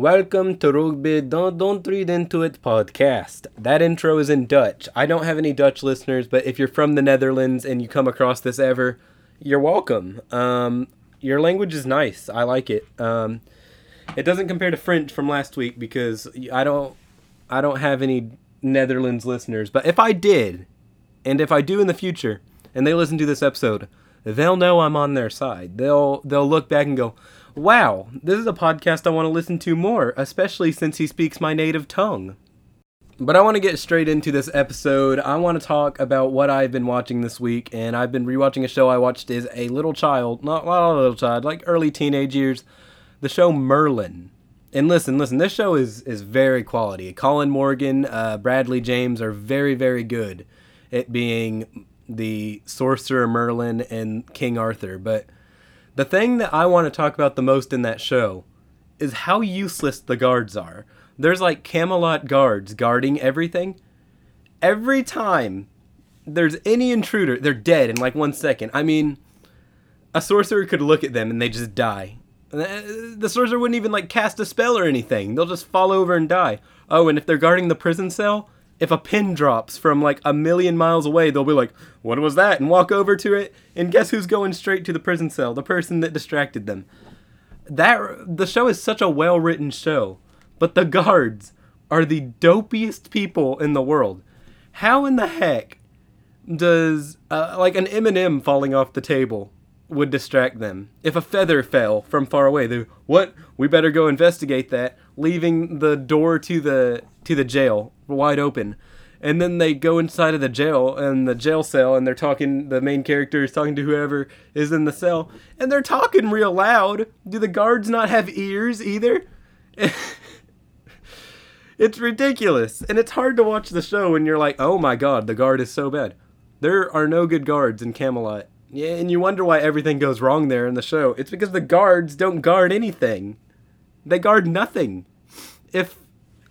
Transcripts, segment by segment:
Welcome to Rugby Don't, Don't Read Into It podcast. That intro is in Dutch. I don't have any Dutch listeners, but if you're from the Netherlands and you come across this ever, you're welcome. Um, your language is nice. I like it. Um, it doesn't compare to French from last week because I don't I don't have any Netherlands listeners. But if I did, and if I do in the future, and they listen to this episode, they'll know I'm on their side. They'll they'll look back and go, Wow, this is a podcast I want to listen to more, especially since he speaks my native tongue. But I want to get straight into this episode. I want to talk about what I've been watching this week, and I've been rewatching a show I watched as a little child, not, a little child, like early teenage years, the show Merlin. And listen, listen, this show is is very quality. Colin Morgan, uh, Bradley James are very, very good at being the sorcerer Merlin and King Arthur, but the thing that I want to talk about the most in that show is how useless the guards are. There's like Camelot guards guarding everything. Every time there's any intruder, they're dead in like one second. I mean, a sorcerer could look at them and they just die. Uh, the sorcerer wouldn't even like cast a spell or anything. They'll just fall over and die. Oh, and if they're guarding the prison cell, if a pin drops from like a million miles away, they'll be like, What was that? and walk over to it. And guess who's going straight to the prison cell? The person that distracted them. That the show is such a well written show, but the guards are the dopiest people in the world. How in the heck does uh, like an M&M falling off the table would distract them? If a feather fell from far away, they what? We better go investigate that, leaving the door to the to the jail wide open. And then they go inside of the jail and the jail cell and they're talking the main character is talking to whoever is in the cell and they're talking real loud. Do the guards not have ears either? it's ridiculous. And it's hard to watch the show when you're like, "Oh my god, the guard is so bad." There are no good guards in Camelot. Yeah, and you wonder why everything goes wrong there in the show. It's because the guards don't guard anything. They guard nothing. If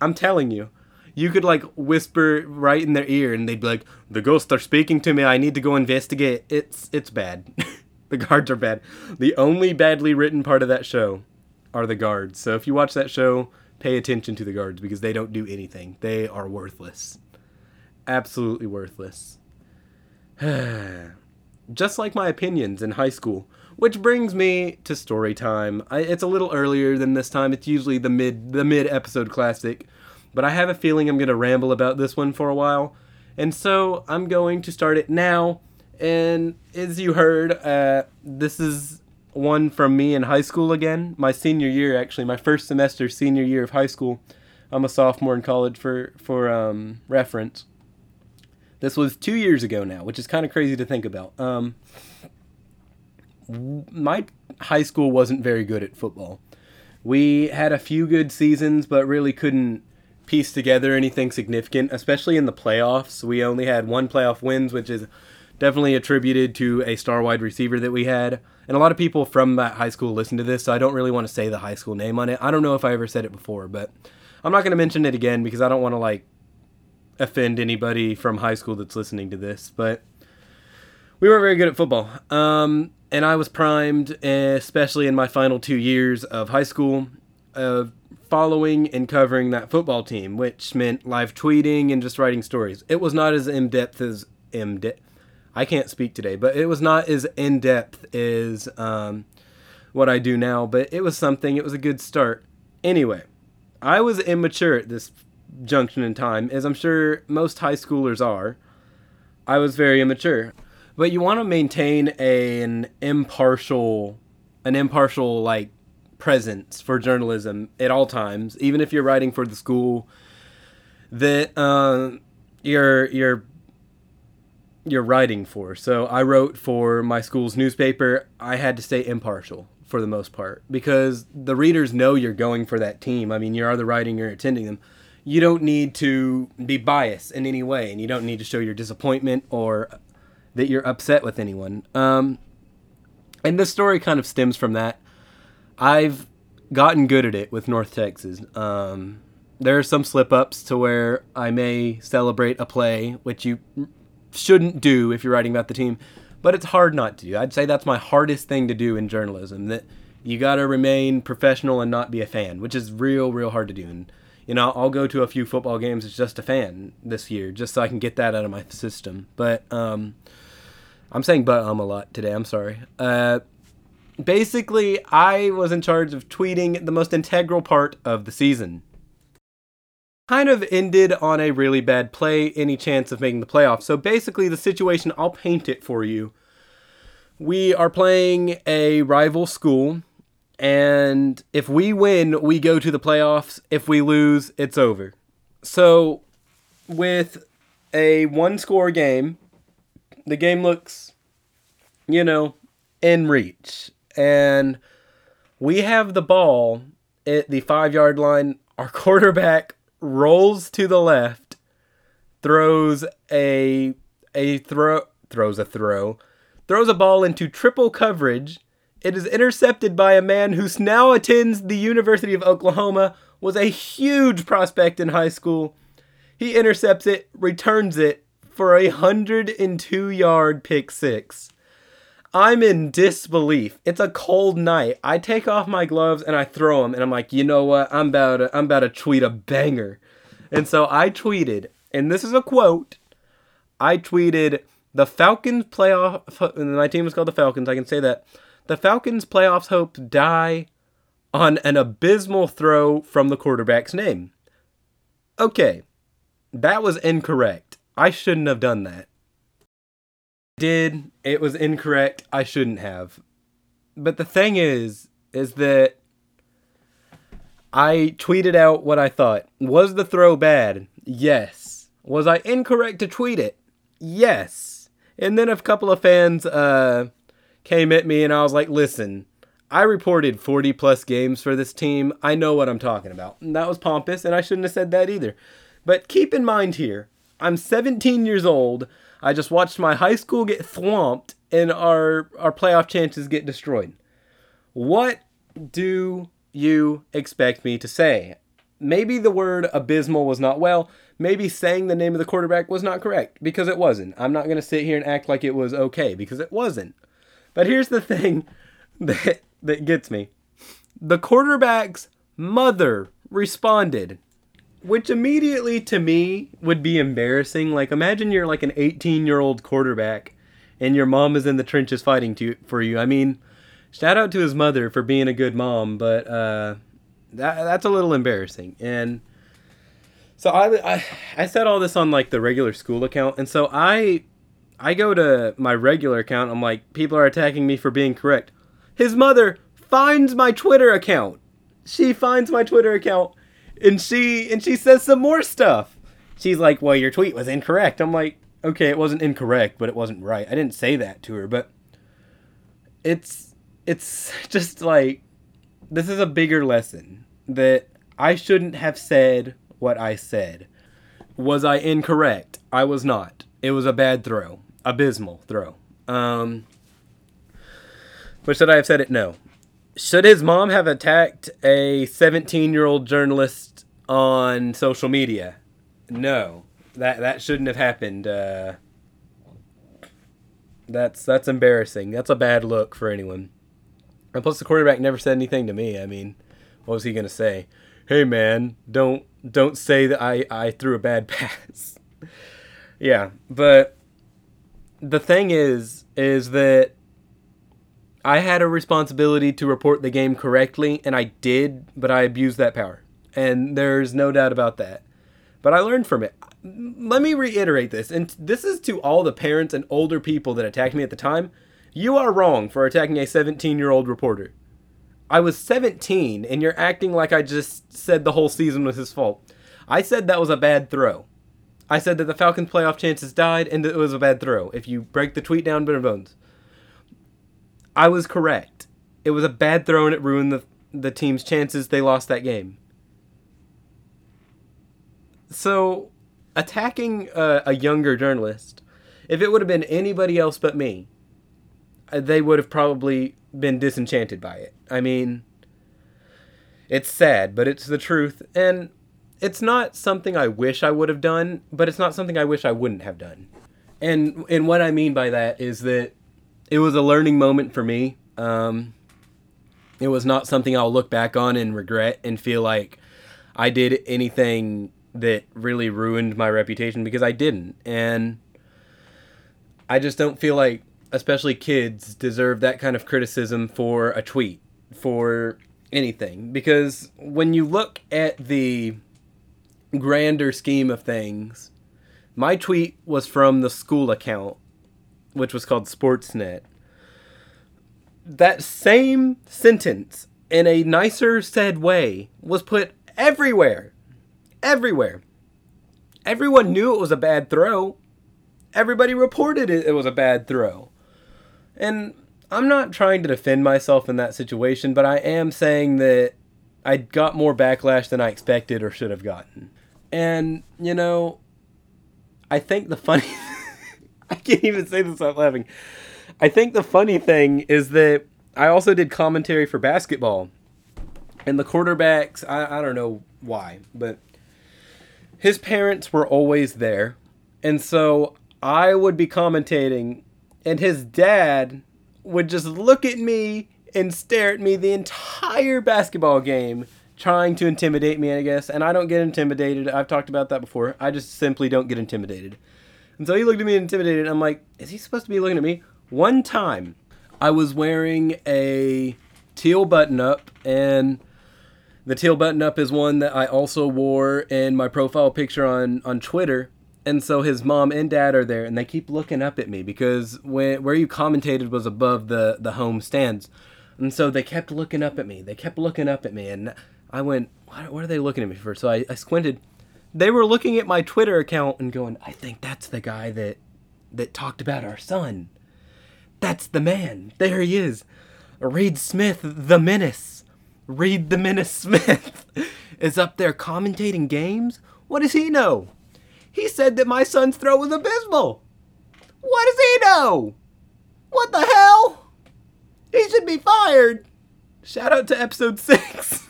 I'm telling you, you could like whisper right in their ear and they'd be like, "The ghosts are speaking to me. I need to go investigate." It's it's bad. the guards are bad. The only badly written part of that show are the guards. So if you watch that show, pay attention to the guards because they don't do anything. They are worthless. Absolutely worthless. Just like my opinions in high school. Which brings me to story time. I, it's a little earlier than this time. It's usually the mid the mid episode classic but I have a feeling I'm going to ramble about this one for a while. And so I'm going to start it now. And as you heard, uh, this is one from me in high school again. My senior year, actually, my first semester, senior year of high school. I'm a sophomore in college for, for um, reference. This was two years ago now, which is kind of crazy to think about. Um, my high school wasn't very good at football. We had a few good seasons, but really couldn't piece together anything significant, especially in the playoffs. We only had one playoff wins, which is definitely attributed to a star wide receiver that we had. And a lot of people from that high school listen to this, so I don't really want to say the high school name on it. I don't know if I ever said it before, but I'm not going to mention it again because I don't want to like offend anybody from high school that's listening to this. But we weren't very good at football. Um, and I was primed, especially in my final two years of high school, of following and covering that football team, which meant live tweeting and just writing stories. It was not as in depth as in depth. I can't speak today, but it was not as in depth as um, what I do now. But it was something. It was a good start. Anyway, I was immature at this junction in time, as I'm sure most high schoolers are. I was very immature, but you want to maintain a, an impartial, an impartial like presence for journalism at all times, even if you're writing for the school that uh, you're you're you're writing for. So I wrote for my school's newspaper. I had to stay impartial for the most part because the readers know you're going for that team. I mean, you are the writing, you're attending them. You don't need to be biased in any way, and you don't need to show your disappointment or that you're upset with anyone. Um, and this story kind of stems from that. I've gotten good at it with North Texas. Um, there are some slip ups to where I may celebrate a play, which you shouldn't do if you're writing about the team, but it's hard not to. I'd say that's my hardest thing to do in journalism. That You got to remain professional and not be a fan, which is real, real hard to do. And you know, I'll go to a few football games as just a fan this year, just so I can get that out of my system. But um, I'm saying but um a lot today. I'm sorry. Uh, basically, I was in charge of tweeting the most integral part of the season. Kind of ended on a really bad play, any chance of making the playoffs. So basically, the situation, I'll paint it for you. We are playing a rival school, and if we win, we go to the playoffs. If we lose, it's over. So, with a one score game, the game looks, you know, in reach and we have the ball at the five yard line. Our quarterback rolls to the left, throws a a throw throws a throw, throws a ball into triple coverage. It is intercepted by a man who now attends the University of Oklahoma, was a huge prospect in high school. He intercepts it, returns it for a 102 yard pick six. I'm in disbelief. It's a cold night. I take off my gloves and I throw them, and I'm like, you know what? I'm about to, I'm about to tweet a banger. And so I tweeted, and this is a quote. I tweeted, the Falcons playoff. My team is called the Falcons. I can say that. The Falcons playoffs hopes die on an abysmal throw from the quarterback's name. Okay, that was incorrect. I shouldn't have done that did. It was incorrect. I shouldn't have. But the thing is, is that I tweeted out what I thought. Was the throw bad? Yes. Was I incorrect to tweet it? Yes. And then a couple of fans uh, came at me, and I was like, listen, I reported 40 plus games for this team. I know what I'm talking about. And that was pompous, and I shouldn't have said that either. But keep in mind here, I'm 17 years old. I just watched my high school get thwomped and our our playoff chances get destroyed. What do you expect me to say? Maybe the word abysmal was not well. Maybe saying the name of the quarterback was not correct because it wasn't. I'm not going to sit here and act like it was okay because it wasn't. But here's the thing that that gets me. The quarterback's mother responded which immediately to me would be embarrassing. Like imagine you're like an 18 year old quarterback and your mom is in the trenches fighting to for you. I mean, shout out to his mother for being a good mom, but uh, that that's a little embarrassing. And so I, I I said all this on like the regular school account, and so I I go to my regular account. I'm like, people are attacking me for being correct. His mother finds my Twitter account. She finds my Twitter account and she and she says some more stuff. She's like, "Well, your tweet was incorrect." I'm like, "Okay, it wasn't incorrect, but it wasn't right." I didn't say that to her, but it's it's just like this is a bigger lesson that I shouldn't have said what I said. Was I incorrect? I was not. It was a bad throw, abysmal throw. Um, but should I have said it? No. Should his mom have attacked a 17 year old journalist on social media? No. That that shouldn't have happened. Uh, that's that's embarrassing. That's a bad look for anyone. And plus, the quarterback never said anything to me. I mean, what was he gonna say? Hey, man, don't don't say that I I threw a bad pass. yeah, but the thing is, is that I had a responsibility to report the game correctly, and I did, but I abused that power. And there's no doubt about that. But I learned from it. Let me reiterate this, and this is to all the parents and older people that attacked me at the time. You are wrong for attacking a 17 year old reporter. I was 17, and you're acting like I just said the whole season was his fault. I said that was a bad throw. I said that the Falcons' playoff chances died, and it was a bad throw. If you break the tweet down, bare bones. I was correct. It was a bad throw and it ruined the the team's chances. They lost that game. So, attacking a, a younger journalist, if it would have been anybody else but me, uh, they would have probably been disenchanted by it. I mean, it's sad, but it's the truth. And it's not something I wish I would have done, but it's not something I wish I wouldn't have done. And and what I mean by that is that it was a learning moment for me. Um, It was not something I'll look back on and regret and feel like I did anything that really ruined my reputation because I didn't. And I just don't feel like, especially kids, deserve that kind of criticism for a tweet, for anything. Because when you look at the grander scheme of things, my tweet was from the school account, which was called Sportsnet. That same sentence, in a nicer said way, was put everywhere. Everywhere. Everyone knew it was a bad throw. Everybody reported it, it was a bad throw. And I'm not trying to defend myself in that situation, but I am saying that I got more backlash than I expected or should have gotten. And, you know, I think the funny I can't even say this without laughing. I think the funny thing is that I also did commentary for basketball. And the quarterbacks, I, I don't know why, but his parents were always there. And so I would be commentating, and his dad would just look at me and stare at me the entire basketball game, trying to intimidate me, I guess. And I don't get intimidated. I've talked about that before. I just simply don't get intimidated. And so he looked at me intimidated. I'm like, is he supposed to be looking at me? One time, I was wearing a teal button up, and the teal button up is one that I also wore in my profile picture on, on Twitter and so his mom and dad are there and they keep looking up at me because when where you commentated was above the the home stands and so they kept looking up at me they kept looking up at me and i went what, what are they looking at me for so I, I squinted they were looking at my twitter account and going i think that's the guy that that talked about our son that's the man there he is reed smith the menace reed the menace smith is up there commentating games what does he know he said that my son's throw was abysmal. What does he know? What the hell? He should be fired. Shout out to episode six.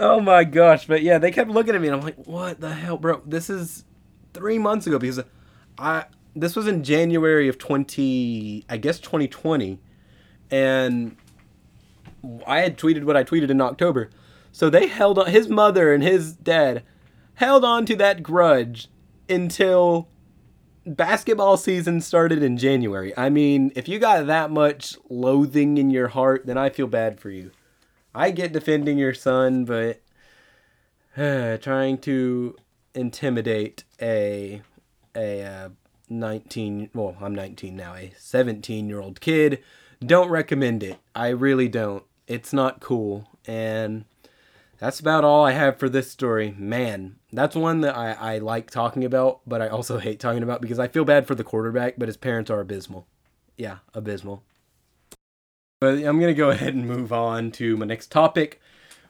oh my gosh. But yeah, they kept looking at me and I'm like, what the hell, bro? This is three months ago because I this was in January of 20, I guess 2020. And I had tweeted what I tweeted in October. So they held on, his mother and his dad held on to that grudge until basketball season started in January. I mean, if you got that much loathing in your heart, then I feel bad for you. I get defending your son, but uh, trying to intimidate a a uh, 19 well, I'm 19 now, a 17-year-old kid, don't recommend it. I really don't. It's not cool and that's about all I have for this story. Man, that's one that I, I like talking about, but I also hate talking about because I feel bad for the quarterback, but his parents are abysmal. Yeah, abysmal. But I'm going to go ahead and move on to my next topic,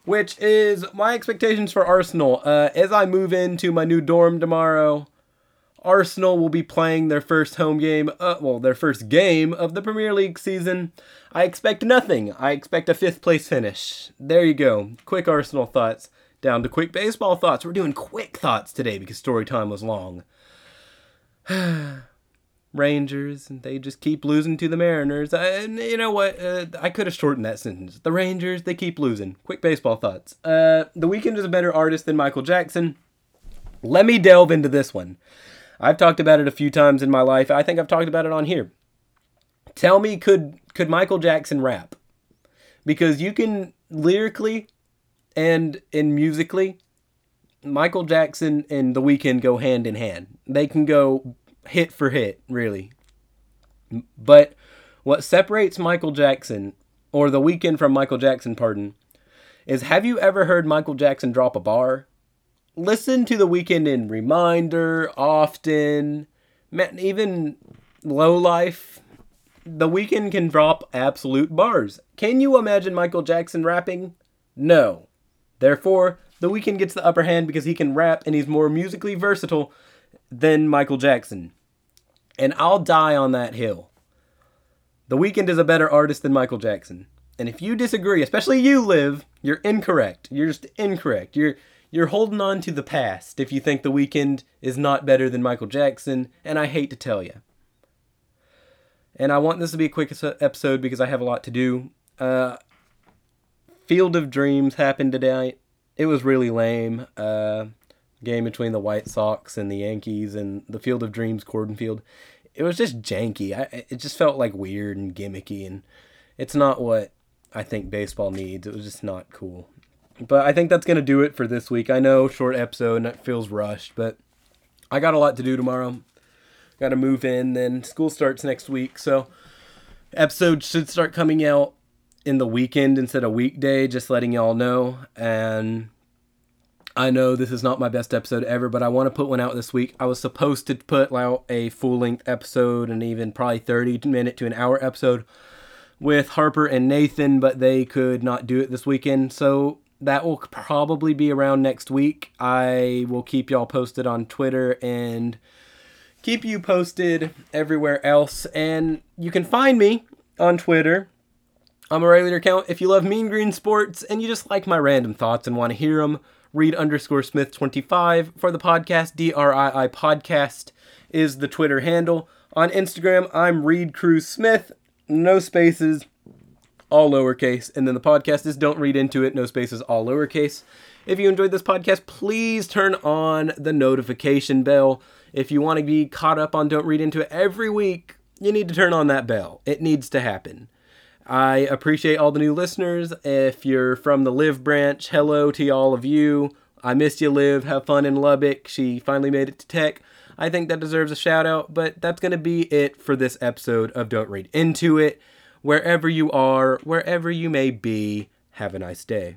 which is my expectations for Arsenal. Uh, as I move into my new dorm tomorrow, Arsenal will be playing their first home game, uh, well, their first game of the Premier League season. I expect nothing. I expect a fifth place finish. There you go. Quick Arsenal thoughts. Down to quick baseball thoughts. We're doing quick thoughts today because story time was long. Rangers, and they just keep losing to the Mariners. And you know what? Uh, I could have shortened that sentence. The Rangers, they keep losing. Quick baseball thoughts. Uh, the Weeknd is a better artist than Michael Jackson. Let me delve into this one. I've talked about it a few times in my life. I think I've talked about it on here. Tell me, could could Michael Jackson rap? Because you can lyrically and in musically, Michael Jackson and The Weeknd go hand in hand. They can go hit for hit, really. But what separates Michael Jackson or The Weeknd from Michael Jackson, pardon, is have you ever heard Michael Jackson drop a bar? listen to the Weeknd in Reminder often, even Low Life. The Weeknd can drop absolute bars. Can you imagine Michael Jackson rapping? No. Therefore, The Weeknd gets the upper hand because he can rap and he's more musically versatile than Michael Jackson. And I'll die on that hill. The Weeknd is a better artist than Michael Jackson. And if you disagree, especially you, Liv, you're incorrect. You're just incorrect. You're you're holding on to the past if you think The Weeknd is not better than Michael Jackson, and I hate to tell you. And I want this to be a quick episode because I have a lot to do. Uh, Field of Dreams happened today. It was really lame. Uh, game between the White Sox and the Yankees and the Field of Dreams Corden Field. It was just janky. I, it just felt like weird and gimmicky, and it's not what I think baseball needs. It was just not cool. But I think that's going to do it for this week. I know, short episode, and it feels rushed, but I got a lot to do tomorrow. Got to move in, then school starts next week. So episodes should start coming out in the weekend instead of weekday, just letting y'all know. And I know this is not my best episode ever, but I want to put one out this week. I was supposed to put out a full length episode and even probably 30 minute to an hour episode with Harper and Nathan, but they could not do it this weekend. So that will probably be around next week. I will keep y'all posted on Twitter and keep you posted everywhere else. And you can find me on Twitter. I'm a regular account. If you love Mean Green Sports and you just like my random thoughts and want to hear them, Reed underscore Smith 25 for the podcast. DRII podcast is the Twitter handle. On Instagram, I'm Reed Cruz Smith, no spaces all lowercase. And then the podcast is Don't Read Into It, no spaces, all lowercase. If you enjoyed this podcast, please turn on the notification bell. If you want to be caught up on Don't Read Into It every week, you need to turn on that bell. It needs to happen. I appreciate all the new listeners. If you're from the Live branch, hello to all of you. I missed you, Liv. Have fun in Lubbock. She finally made it to tech. I think that deserves a shout out, but that's going to be it for this episode of Don't Read Into It wherever you are, wherever you may be, have a nice day.